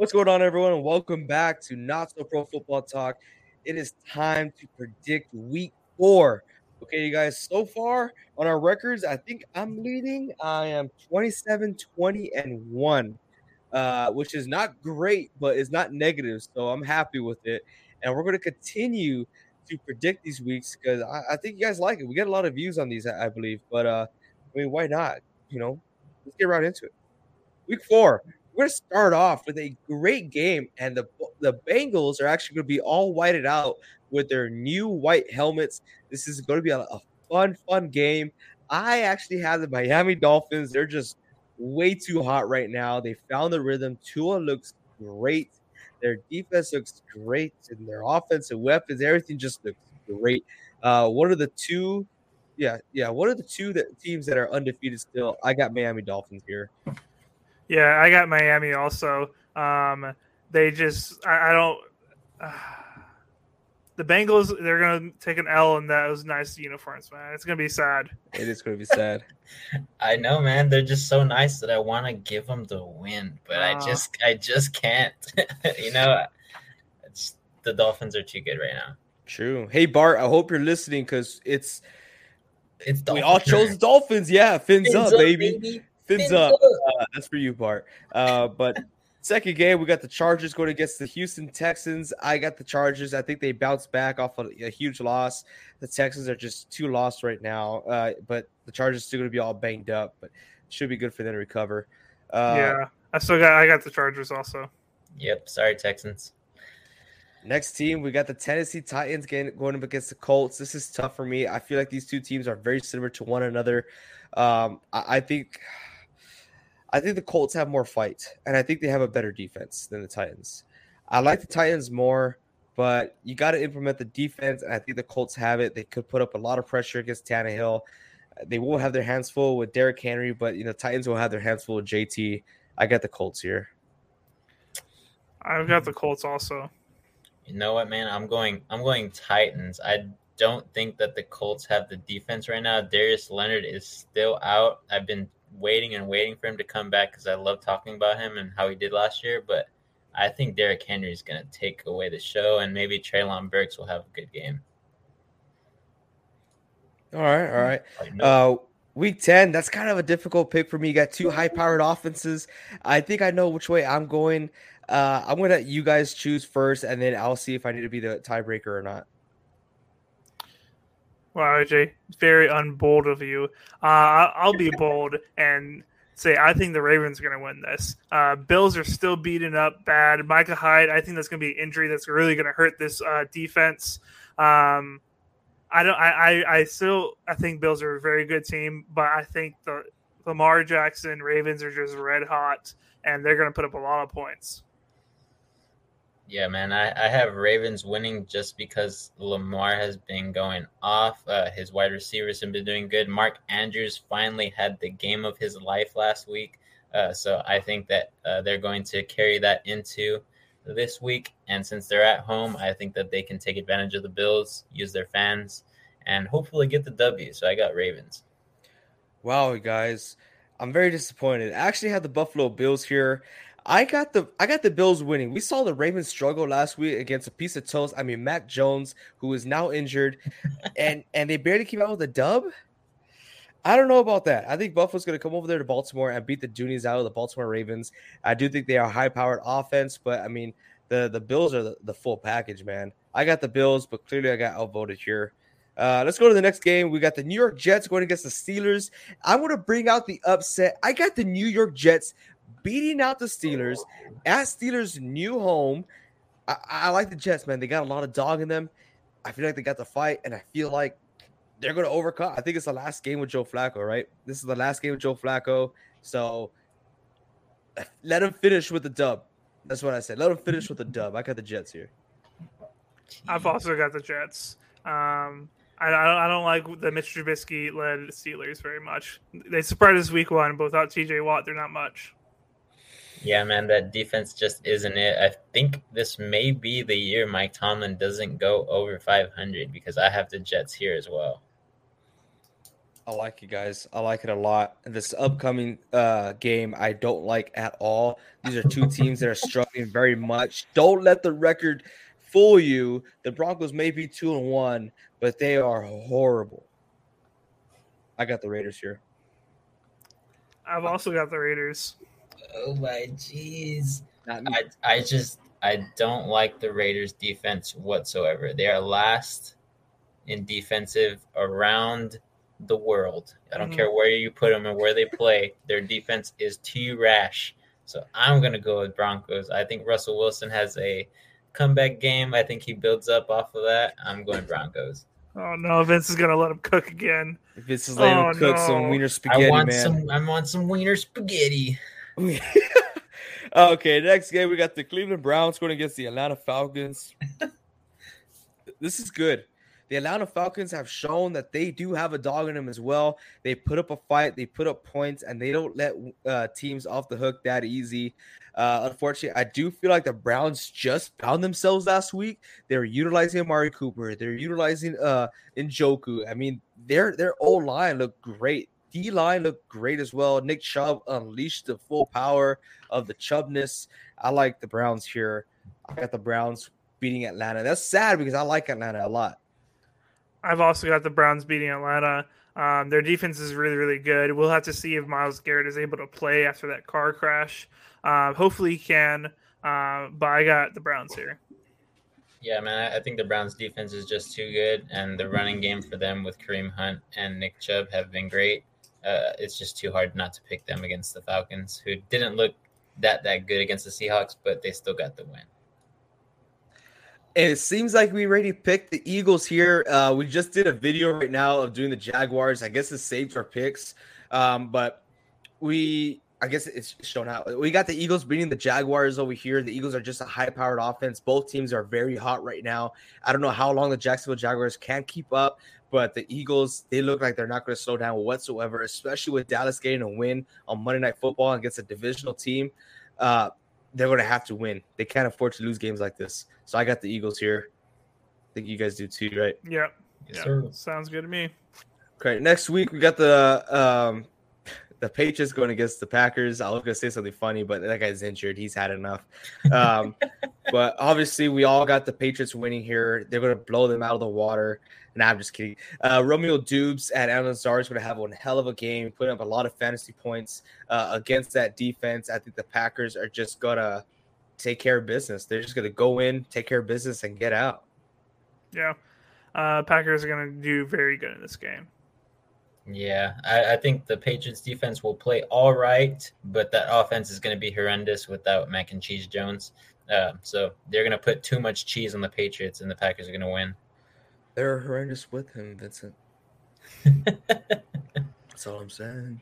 What's going on, everyone? Welcome back to Not So Pro Football Talk. It is time to predict week four. Okay, you guys, so far on our records, I think I'm leading. I am 27, 20, and 1, uh, which is not great, but it's not negative. So I'm happy with it. And we're going to continue to predict these weeks because I, I, think you guys like it. We get a lot of views on these, I, I believe. But uh, I mean, why not? You know, let's get right into it. Week four, we're going to start off with a great game, and the the Bengals are actually going to be all whited out with their new white helmets. This is going to be a, a fun, fun game. I actually have the Miami Dolphins. They're just way too hot right now. They found the rhythm. Tua looks great. Their defense looks great, and their offensive weapons, everything just looks great. Uh, one of the two, yeah, yeah, one of the two that teams that are undefeated still. I got Miami Dolphins here. Yeah, I got Miami also. Um, they just, I, I don't. Uh, the Bengals, they're gonna take an L in those nice uniforms, man. It's gonna be sad. It is gonna be sad. I know, man. They're just so nice that I want to give them the win, but uh, I just, I just can't. you know, it's the Dolphins are too good right now. True. Hey Bart, I hope you're listening because it's it's we all chose Dolphins. Yeah, fins, fins up, up, baby. baby. Fins, up. up. Uh, that's for you, Bart. Uh, but second game, we got the Chargers going against the Houston Texans. I got the Chargers. I think they bounced back off a, a huge loss. The Texans are just too lost right now. Uh, but the Chargers still going to be all banged up, but should be good for them to recover. Uh, yeah, I still got I got the Chargers also. Yep. Sorry, Texans. Next team, we got the Tennessee Titans getting, going up against the Colts. This is tough for me. I feel like these two teams are very similar to one another. Um, I, I think I think the Colts have more fight, and I think they have a better defense than the Titans. I like the Titans more, but you got to implement the defense, and I think the Colts have it. They could put up a lot of pressure against Tannehill. They won't have their hands full with Derrick Henry, but you know Titans will have their hands full with JT. I got the Colts here. I've got the Colts also. You know what, man? I'm going. I'm going Titans. I don't think that the Colts have the defense right now. Darius Leonard is still out. I've been waiting and waiting for him to come back because I love talking about him and how he did last year. But I think Derrick Henry is going to take away the show, and maybe Treylon Burks will have a good game. All right, all right. Uh, week 10, that's kind of a difficult pick for me. You got two high powered offenses. I think I know which way I'm going. Uh, I'm going to let you guys choose first, and then I'll see if I need to be the tiebreaker or not. Wow, AJ, very unbold of you. Uh, I'll be bold and say I think the Ravens are going to win this. Uh, Bills are still beating up bad. Micah Hyde, I think that's going to be an injury that's really going to hurt this uh, defense. Um, I don't. I, I, I still. I think Bills are a very good team, but I think the Lamar Jackson Ravens are just red hot, and they're going to put up a lot of points. Yeah, man, I, I have Ravens winning just because Lamar has been going off. Uh, his wide receivers have been doing good. Mark Andrews finally had the game of his life last week. Uh, so I think that uh, they're going to carry that into this week. And since they're at home, I think that they can take advantage of the Bills, use their fans, and hopefully get the W. So I got Ravens. Wow, guys. I'm very disappointed. I actually had the Buffalo Bills here. I got the I got the Bills winning. We saw the Ravens struggle last week against a piece of toast. I mean, Mac Jones, who is now injured, and and they barely came out with a dub. I don't know about that. I think Buffalo's going to come over there to Baltimore and beat the Juniors out of the Baltimore Ravens. I do think they are high powered offense, but I mean the the Bills are the, the full package, man. I got the Bills, but clearly I got outvoted here. Uh, let's go to the next game. We got the New York Jets going against the Steelers. I'm going to bring out the upset. I got the New York Jets beating out the Steelers at Steelers' new home. I, I, like the Jets, man. They got a lot of dog in them. I feel like they got the fight, and I feel like they're going to overcome. I think it's the last game with Joe Flacco, right? This is the last game with Joe Flacco. So let him finish with the dub. That's what I said. Let him finish with the dub. I got the Jets here. I've also got the Jets. Um, I, I don't like the Mitch Trubisky led Steelers very much. They surprised us week one, but without TJ Watt, they're not much. Yeah, man, that defense just isn't it. I think this may be the year Mike Tomlin doesn't go over 500 because I have the Jets here as well. I like you guys. I like it a lot. This upcoming uh, game, I don't like at all. These are two teams that are struggling very much. Don't let the record fool you. The Broncos may be two and one, but they are horrible. I got the Raiders here. I've also got the Raiders. Oh my jeez. I, I just I don't like the Raiders defense whatsoever. They are last in defensive around the world. I don't mm-hmm. care where you put them and where they play. Their defense is too rash. So I'm going to go with Broncos. I think Russell Wilson has a comeback game. I think he builds up off of that. I'm going Broncos. Oh no, Vince is gonna let him cook again. Vince is letting oh, him cook no. some wiener spaghetti, I want man. Some, I want some wiener spaghetti. okay, next game we got the Cleveland Browns going against the Atlanta Falcons. this is good the Atlanta Falcons have shown that they do have a dog in them as well. They put up a fight, they put up points, and they don't let uh, teams off the hook that easy. Uh, unfortunately, I do feel like the Browns just found themselves last week. They're utilizing Amari Cooper. They're utilizing uh Njoku. I mean, their their old line looked great. D line looked great as well. Nick Chubb unleashed the full power of the Chubbness. I like the Browns here. I got the Browns beating Atlanta. That's sad because I like Atlanta a lot. I've also got the Browns beating Atlanta. Um, their defense is really, really good. We'll have to see if Myles Garrett is able to play after that car crash. Uh, hopefully, he can. Uh, but I got the Browns here. Yeah, man, I think the Browns' defense is just too good, and the running game for them with Kareem Hunt and Nick Chubb have been great. Uh, it's just too hard not to pick them against the Falcons, who didn't look that that good against the Seahawks, but they still got the win. And it seems like we already picked the Eagles here. Uh, we just did a video right now of doing the Jaguars. I guess it saved our picks, um, but we, I guess it's shown out. We got the Eagles beating the Jaguars over here. The Eagles are just a high-powered offense. Both teams are very hot right now. I don't know how long the Jacksonville Jaguars can keep up, but the Eagles, they look like they're not going to slow down whatsoever, especially with Dallas getting a win on Monday Night Football against a divisional team. Uh, they're going to have to win. They can't afford to lose games like this. So I got the Eagles here. I think you guys do too, right? Yeah. Yes, yeah. Sounds good to me. Okay. Next week we got the um the Patriots going against the Packers. I was gonna say something funny, but that guy's injured. He's had enough. Um, but obviously, we all got the Patriots winning here. They're gonna blow them out of the water. And I'm just kidding. Uh, Romeo Doubs at Allen Lazard is going to have one hell of a game, putting up a lot of fantasy points uh, against that defense. I think the Packers are just going to take care of business. They're just going to go in, take care of business, and get out. Yeah. Uh, Packers are going to do very good in this game. Yeah, I, I, think the Patriots defense will play all right, but that offense is going to be horrendous without Mac and Cheese Jones. Uh, so they're going to put too much cheese on the Patriots, and the Packers are going to win. They're horrendous with him, Vincent. That's all I'm saying.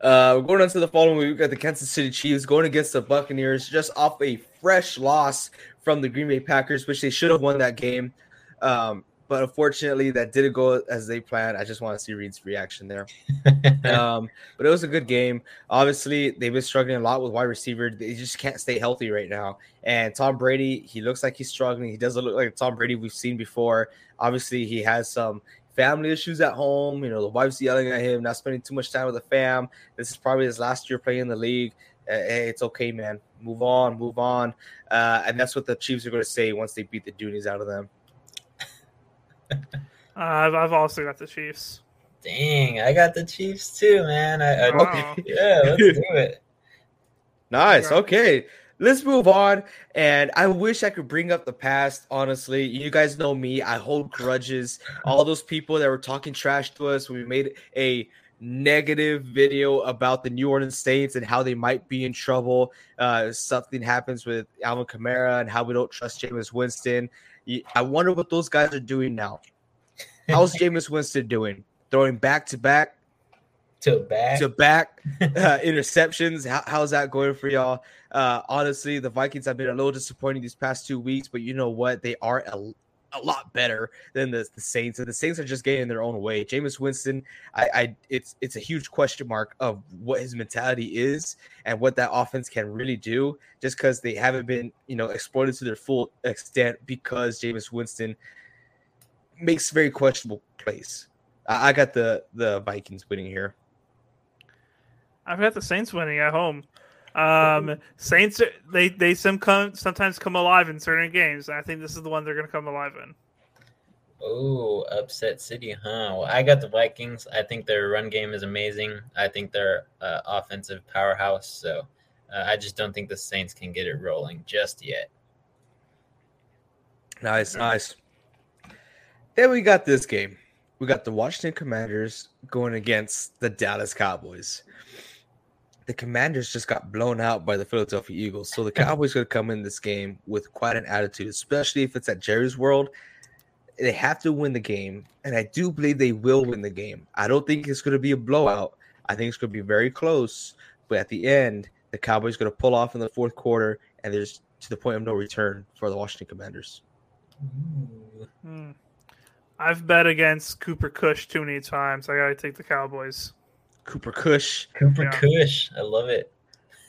Uh, we're going on to the following week. We got the Kansas City Chiefs going against the Buccaneers, just off a fresh loss from the Green Bay Packers, which they should have won that game. Um, but unfortunately, that didn't go as they planned. I just want to see Reed's reaction there. um, but it was a good game. Obviously, they've been struggling a lot with wide receiver. They just can't stay healthy right now. And Tom Brady, he looks like he's struggling. He doesn't look like Tom Brady we've seen before. Obviously, he has some family issues at home. You know, the wife's yelling at him, not spending too much time with the fam. This is probably his last year playing in the league. Uh, hey, it's okay, man. Move on, move on. Uh, and that's what the Chiefs are going to say once they beat the Doonies out of them. Uh, I've, I've also got the Chiefs. Dang, I got the Chiefs too, man. I, I wow. yeah, let's do it. Nice. Okay. Let's move on. And I wish I could bring up the past. Honestly, you guys know me. I hold grudges. All those people that were talking trash to us when we made a negative video about the New Orleans Saints and how they might be in trouble. Uh, something happens with Alvin Kamara and how we don't trust Jameis Winston. I wonder what those guys are doing now. How's Jameis Winston doing? Throwing back to back to back to back uh, interceptions. How, how's that going for y'all? Uh, honestly, the Vikings have been a little disappointing these past two weeks, but you know what? They are a, a lot better than the, the Saints, and the Saints are just getting their own way. Jameis Winston, I, I, it's it's a huge question mark of what his mentality is and what that offense can really do. Just because they haven't been, you know, exploited to their full extent because Jameis Winston makes very questionable plays. I, I got the the Vikings winning here. I've got the Saints winning at home. Um, Saints they they some come, sometimes come alive in certain games. I think this is the one they're going to come alive in. Oh, upset city, huh? Well, I got the Vikings. I think their run game is amazing. I think they're uh, offensive powerhouse. So uh, I just don't think the Saints can get it rolling just yet. Nice, nice. Then we got this game. We got the Washington Commanders going against the Dallas Cowboys. The Commanders just got blown out by the Philadelphia Eagles. So the Cowboys are going to come in this game with quite an attitude, especially if it's at Jerry's World. They have to win the game, and I do believe they will win the game. I don't think it's going to be a blowout. I think it's going to be very close. But at the end, the Cowboys going to pull off in the fourth quarter, and there's to the point of no return for the Washington Commanders. Hmm. I've bet against Cooper Kush too many times. I gotta take the Cowboys. Cooper Kush. Cooper Yeah. Kush. I love it.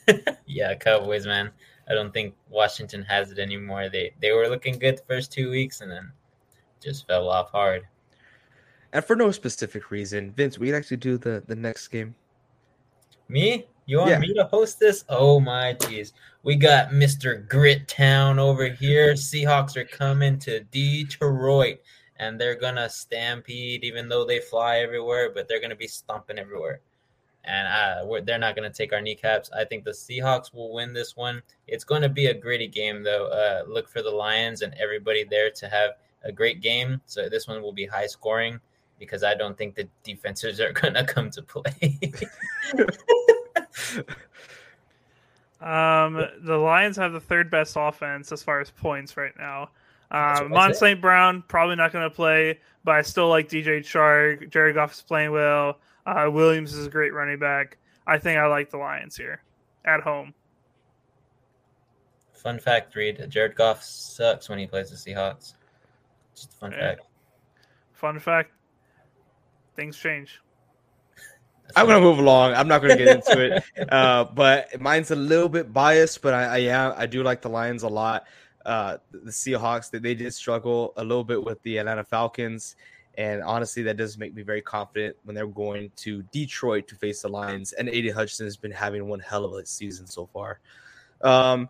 yeah, Cowboys, man. I don't think Washington has it anymore. They they were looking good the first two weeks and then just fell off hard. And for no specific reason, Vince, we'd actually do the the next game. Me? You want Yeah. me to host this? Oh my jeez. We got Mr. Grit Town over here. Seahawks are coming to Detroit and they're gonna stampede even though they fly everywhere, but they're gonna be stomping everywhere. And uh, they're not gonna take our kneecaps. I think the Seahawks will win this one. It's gonna be a gritty game though. Uh, look for the Lions and everybody there to have a great game. So this one will be high scoring because I don't think the defenses are gonna come to play. Um, the Lions have the third best offense as far as points right now. That's Um, what I Mon said. St. Brown probably not going to play, but I still like DJ Chark. Jared Goff is playing well. Uh, Williams is a great running back. I think I like the Lions here at home. Fun fact, Reed: Jared Goff sucks when he plays the Seahawks. Just a fun Yeah. fact. Fun fact: things change. That's I'm gonna move along. I'm not gonna get into it, uh, but mine's a little bit biased. But I, I am I do like the Lions a lot. Uh, the Seahawks that they did struggle a little bit with the Atlanta Falcons, and honestly, that does make me very confident when they're going to Detroit to face the Lions. And Aidan Hutchinson has been having one hell of a season so far. Um,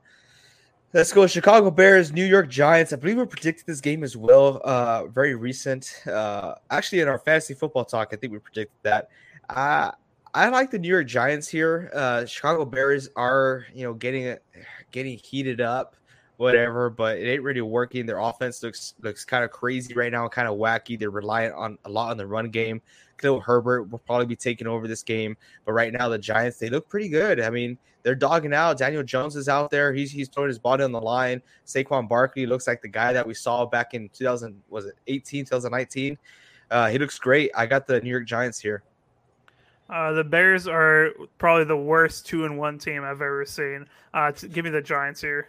let's go Chicago Bears, New York Giants. I believe we predicted this game as well. Uh, very recent. Uh, actually, in our fantasy football talk, I think we predicted that. I I like the New York Giants here. Uh, Chicago Bears are you know getting getting heated up, whatever, but it ain't really working. Their offense looks looks kind of crazy right now, kind of wacky. They're reliant on a lot on the run game. Khalil Herbert will probably be taking over this game, but right now the Giants they look pretty good. I mean, they're dogging out. Daniel Jones is out there. He's he's throwing his body on the line. Saquon Barkley looks like the guy that we saw back in 2000 was it 18 2019. Uh, he looks great. I got the New York Giants here. Uh, the Bears are probably the worst two and one team I've ever seen. Uh, give me the Giants here.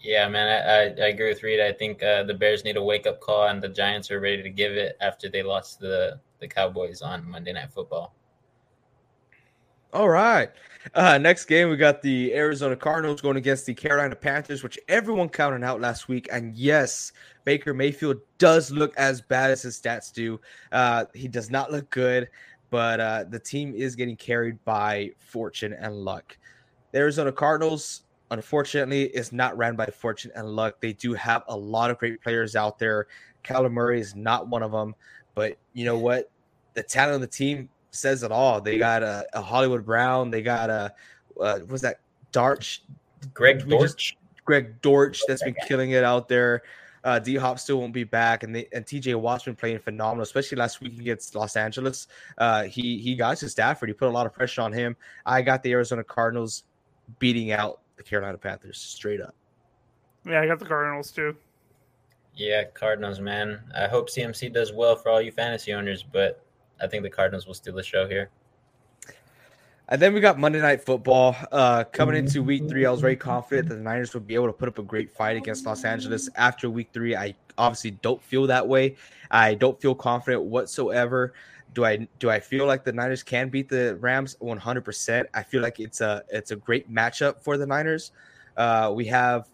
Yeah, man, I, I, I agree with Reed. I think uh, the Bears need a wake up call, and the Giants are ready to give it after they lost the the Cowboys on Monday Night Football. All right. Uh, next game, we got the Arizona Cardinals going against the Carolina Panthers, which everyone counted out last week. And yes, Baker Mayfield does look as bad as his stats do. Uh, he does not look good, but uh, the team is getting carried by fortune and luck. The Arizona Cardinals, unfortunately, is not ran by fortune and luck. They do have a lot of great players out there. Kyler Murray is not one of them, but you know what? The talent of the team says it all. They got a, a Hollywood Brown. They got a uh, what was that Darch Greg We just- Greg Dortch that's been killing it out there. Uh, D Hop still won't be back, and they, and TJ Watt's been playing phenomenal, especially last week against Los Angeles. Uh, he he got to Stafford. He put a lot of pressure on him. I got the Arizona Cardinals beating out the Carolina Panthers straight up. Yeah, I got the Cardinals too. Yeah, Cardinals, man. I hope CMC does well for all you fantasy owners, but I think the Cardinals will steal the show here. And then we got Monday Night Football. Uh, coming into week three, I was very confident that the Niners would be able to put up a great fight against Los Angeles. After week three, I obviously don't feel that way. I don't feel confident whatsoever. Do I do I feel like the Niners can beat the Rams 100%? I feel like it's a it's a great matchup for the Niners. Uh, we have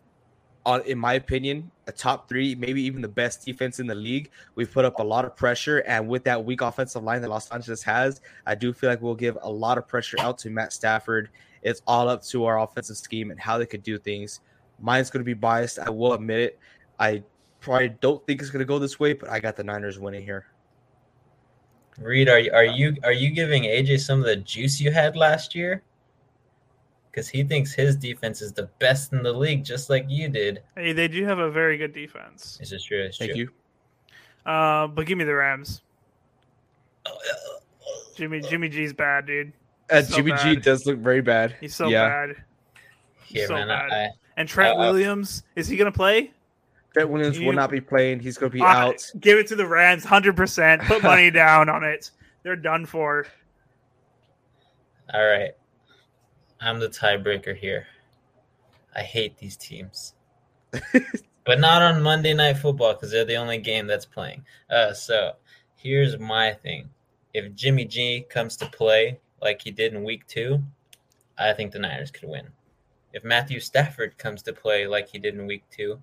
on, in my opinion, a top three, maybe even the best defense in the league. We've put up a lot of pressure, and with that weak offensive line that Los Angeles has, I do feel like we'll give a lot of pressure out to Matt Stafford. It's all up to our offensive scheme and how they could do things. Mine's going to be biased. I will admit it. I probably don't think it's going to go this way, but I got the Niners winning here. Reed, are you are you are you giving AJ some of the juice you had last year? Because he thinks his defense is the best in the league, just like you did. Hey, they do have a very good defense. Is This is true. It's Thank true. you. Uh, but give me the Rams. Jimmy Jimmy G's bad, dude. Uh, So Jimmy G does look very bad. He's so yeah. bad. Here, so man. bad. I, And Trent Uh, Williams, is he gonna play? Trent Williams You- will not be playing. He's going to be Uh, out. Give it to the Rams, hundred percent. Put money down on it. They're done for. all right. I'm the tiebreaker here. I hate these teams, but not on Monday Night Football because they're the only game that's playing. Uh, so here's my thing: if Jimmy G comes to play like he did in Week Two, I think the Niners could win. If Matthew Stafford comes to play like he did in Week Two,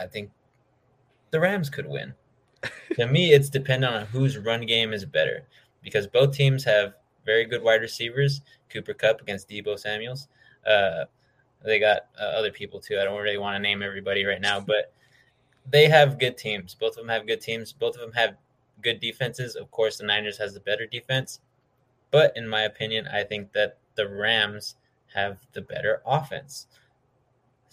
I think the Rams could win. to me, it's dependent on whose run game is better because both teams have very good wide receivers. Cooper Kupp against Deebo Samuels. Uh, they got uh, other people too. I don't really want to name everybody right now, but they have good teams. Both of them have good teams. Both of them have good defenses. Of course, the Niners has the better defense, but in my opinion, I think that the Rams have the better offense.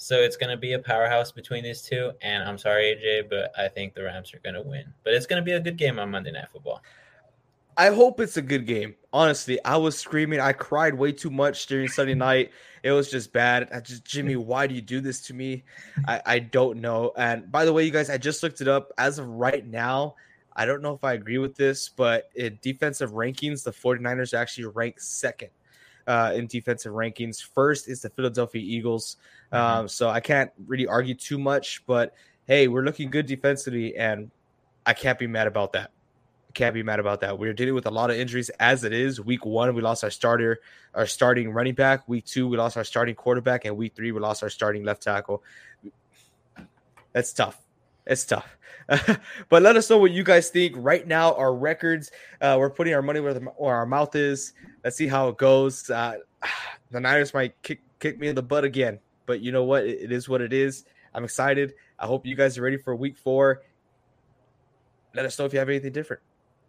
So it's going to be a powerhouse between these two. And I'm sorry, AJ, but I think the Rams are going to win. But it's going to be a good game on Monday Night Football. I hope it's a good game. Honestly, I was screaming. I cried way too much during Sunday night. It was just bad. I just Jimmy, why do you do this to me? I, I don't know. And by the way, you guys, I just looked it up. As of right now, I don't know if I agree with this, but in defensive rankings, the 49ers actually rank second uh, in defensive rankings. First is the Philadelphia Eagles. Um, so I can't really argue too much, but hey, we're looking good defensively, and I can't be mad about that can't be mad about that. We're dealing with a lot of injuries as it is. Week one, we lost our starter, our starting running back. Week two, we lost our starting quarterback, and week three, we lost our starting left tackle. That's tough. It's tough. but let us know what you guys think. Right now, our records, uh, we're putting our money where, the, where our mouth is. Let's see how it goes. Uh, the Niners might kick kick me in the butt again, but you know what? It, is what it is. I'm excited. I hope you guys are ready for week four. Let us know if you have anything different.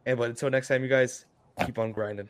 And but until next time, you guys keep on grinding.